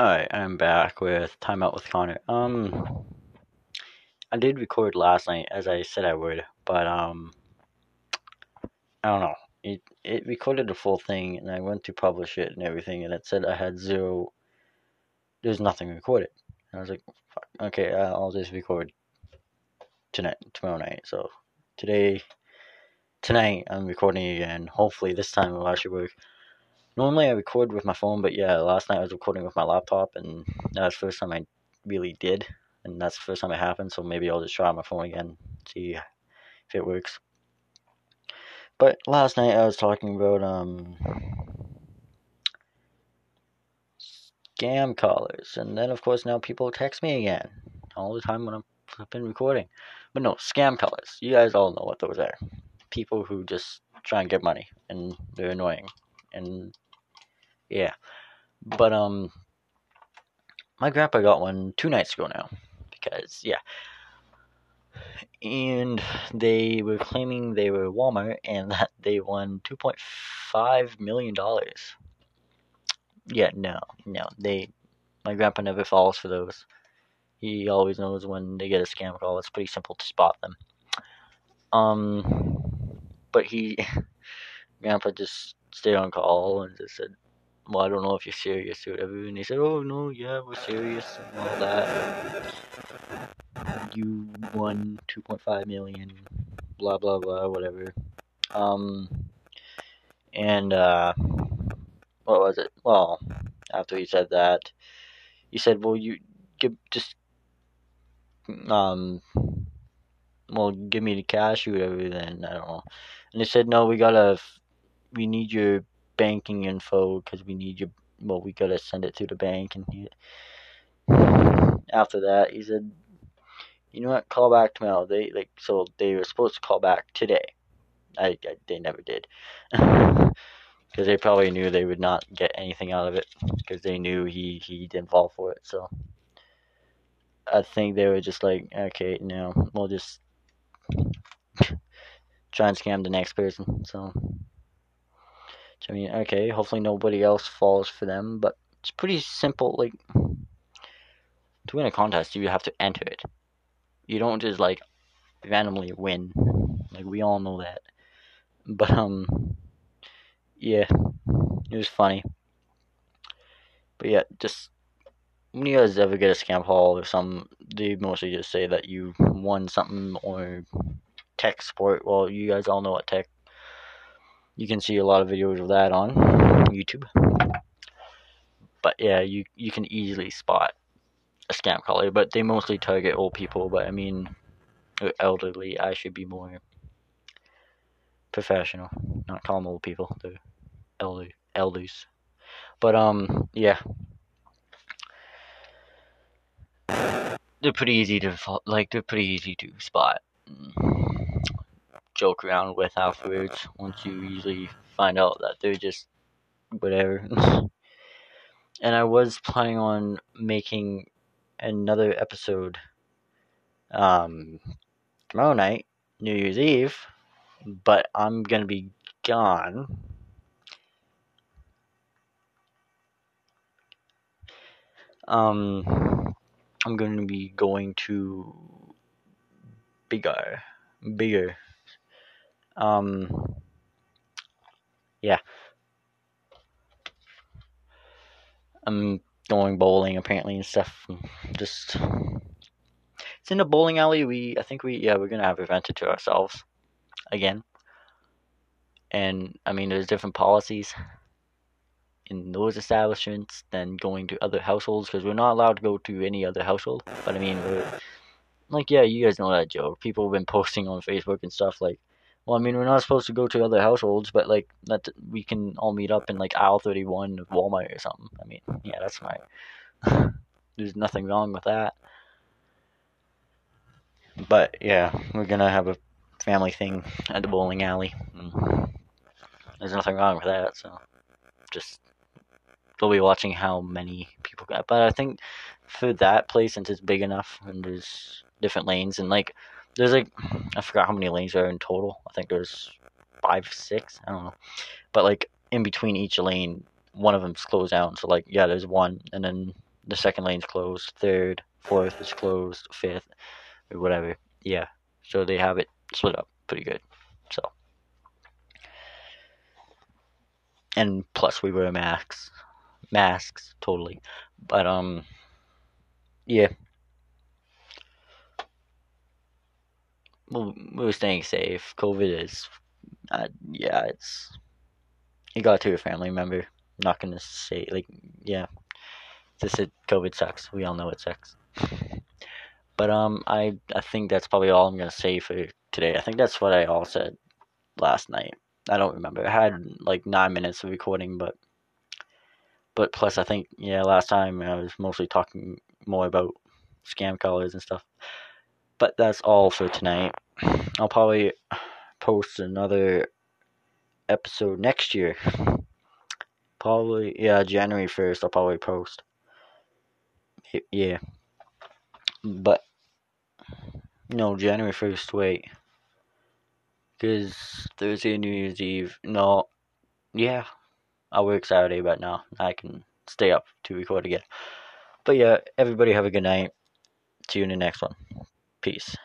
Alright, I'm back with Time Out with Connor. Um, I did record last night as I said I would, but um, I don't know. It it recorded the full thing, and I went to publish it and everything, and it said I had zero. There's nothing recorded. And I was like, Fuck, okay, I'll just record tonight, tomorrow night. So today, tonight, I'm recording again. Hopefully, this time it'll actually work. Normally, I record with my phone, but yeah, last night I was recording with my laptop, and that's the first time I really did, and that's the first time it happened. So maybe I'll just try my phone again, see if it works. But last night I was talking about um scam callers, and then of course now people text me again all the time when I'm flipping recording. But no, scam callers. You guys all know what those are. People who just try and get money, and they're annoying, and yeah. But um, my grandpa got one two nights ago now, because yeah. And they were claiming they were Walmart and that they won two point five million dollars yeah, no, no. They, my grandpa never falls for those. He always knows when they get a scam call. It's pretty simple to spot them. Um, but he, grandpa just stayed on call and just said, "Well, I don't know if you're serious or whatever." And he said, "Oh no, yeah, we're serious and all that. You won 2.5 million, blah blah blah, whatever." Um, and uh what was it? Well, after he said that, he said, "Well, you give just um, well, give me the cash or whatever." Then I don't know. And they said, "No, we gotta, we need your banking info because we need your, well, we gotta send it to the bank." And he, after that, he said, "You know what? Call back tomorrow." They like so they were supposed to call back today. I, I they never did. because they probably knew they would not get anything out of it because they knew he he didn't fall for it. So I think they were just like, okay, no, we'll just try and scam the next person. So I mean, okay, hopefully nobody else falls for them, but it's pretty simple. Like to win a contest, you have to enter it. You don't just like randomly win. Like we all know that. But um yeah, it was funny. But yeah, just when you guys ever get a scam call or some, they mostly just say that you won something or tech support. Well, you guys all know what tech. You can see a lot of videos of that on YouTube. But yeah, you you can easily spot a scam caller, but they mostly target old people. But I mean, elderly. I should be more professional, not call them old people. They're elder, elders. But um, yeah, they're pretty easy to like. They're pretty easy to spot, joke around with afterwards. Once you usually find out that they're just whatever. and I was planning on making another episode um tomorrow night, New Year's Eve, but I'm gonna be gone um, I'm going to be going to bigger, bigger. Um, yeah. I'm going bowling apparently and stuff. Just it's in a bowling alley. We I think we yeah we're gonna have it rented to ourselves again. And I mean there's different policies in those establishments than going to other households because we're not allowed to go to any other household. But I mean, like, yeah, you guys know that joke. People have been posting on Facebook and stuff like, well, I mean, we're not supposed to go to other households, but like that we can all meet up in like aisle thirty one of Walmart or something. I mean, yeah, that's fine. There's nothing wrong with that. But yeah, we're gonna have a family thing at the bowling alley. There's nothing wrong with that, so just they'll be watching how many people got. But I think for that place, since it's big enough and there's different lanes and like there's like I forgot how many lanes there are in total. I think there's five, six. I don't know. But like in between each lane, one of them's closed down. So like yeah, there's one, and then the second lane's closed, third, fourth is closed, fifth, or whatever. Yeah, so they have it split up pretty good. So, and plus we wear masks, masks totally. But um, yeah, we're staying safe. COVID is, uh, yeah, it's you got to a family member. not gonna say like, yeah, this is COVID sucks. We all know it sucks. But um, I I think that's probably all I'm gonna say for today. I think that's what I all said last night. I don't remember. I had like nine minutes of recording, but but plus I think yeah, last time I was mostly talking more about scam callers and stuff. But that's all for tonight. I'll probably post another episode next year. Probably yeah, January first. I'll probably post. Yeah, but no, January first. Wait, because Thursday, New Year's Eve. No, yeah, I work Saturday, but now I can stay up to record again. But yeah, everybody have a good night. See you in the next one. Peace.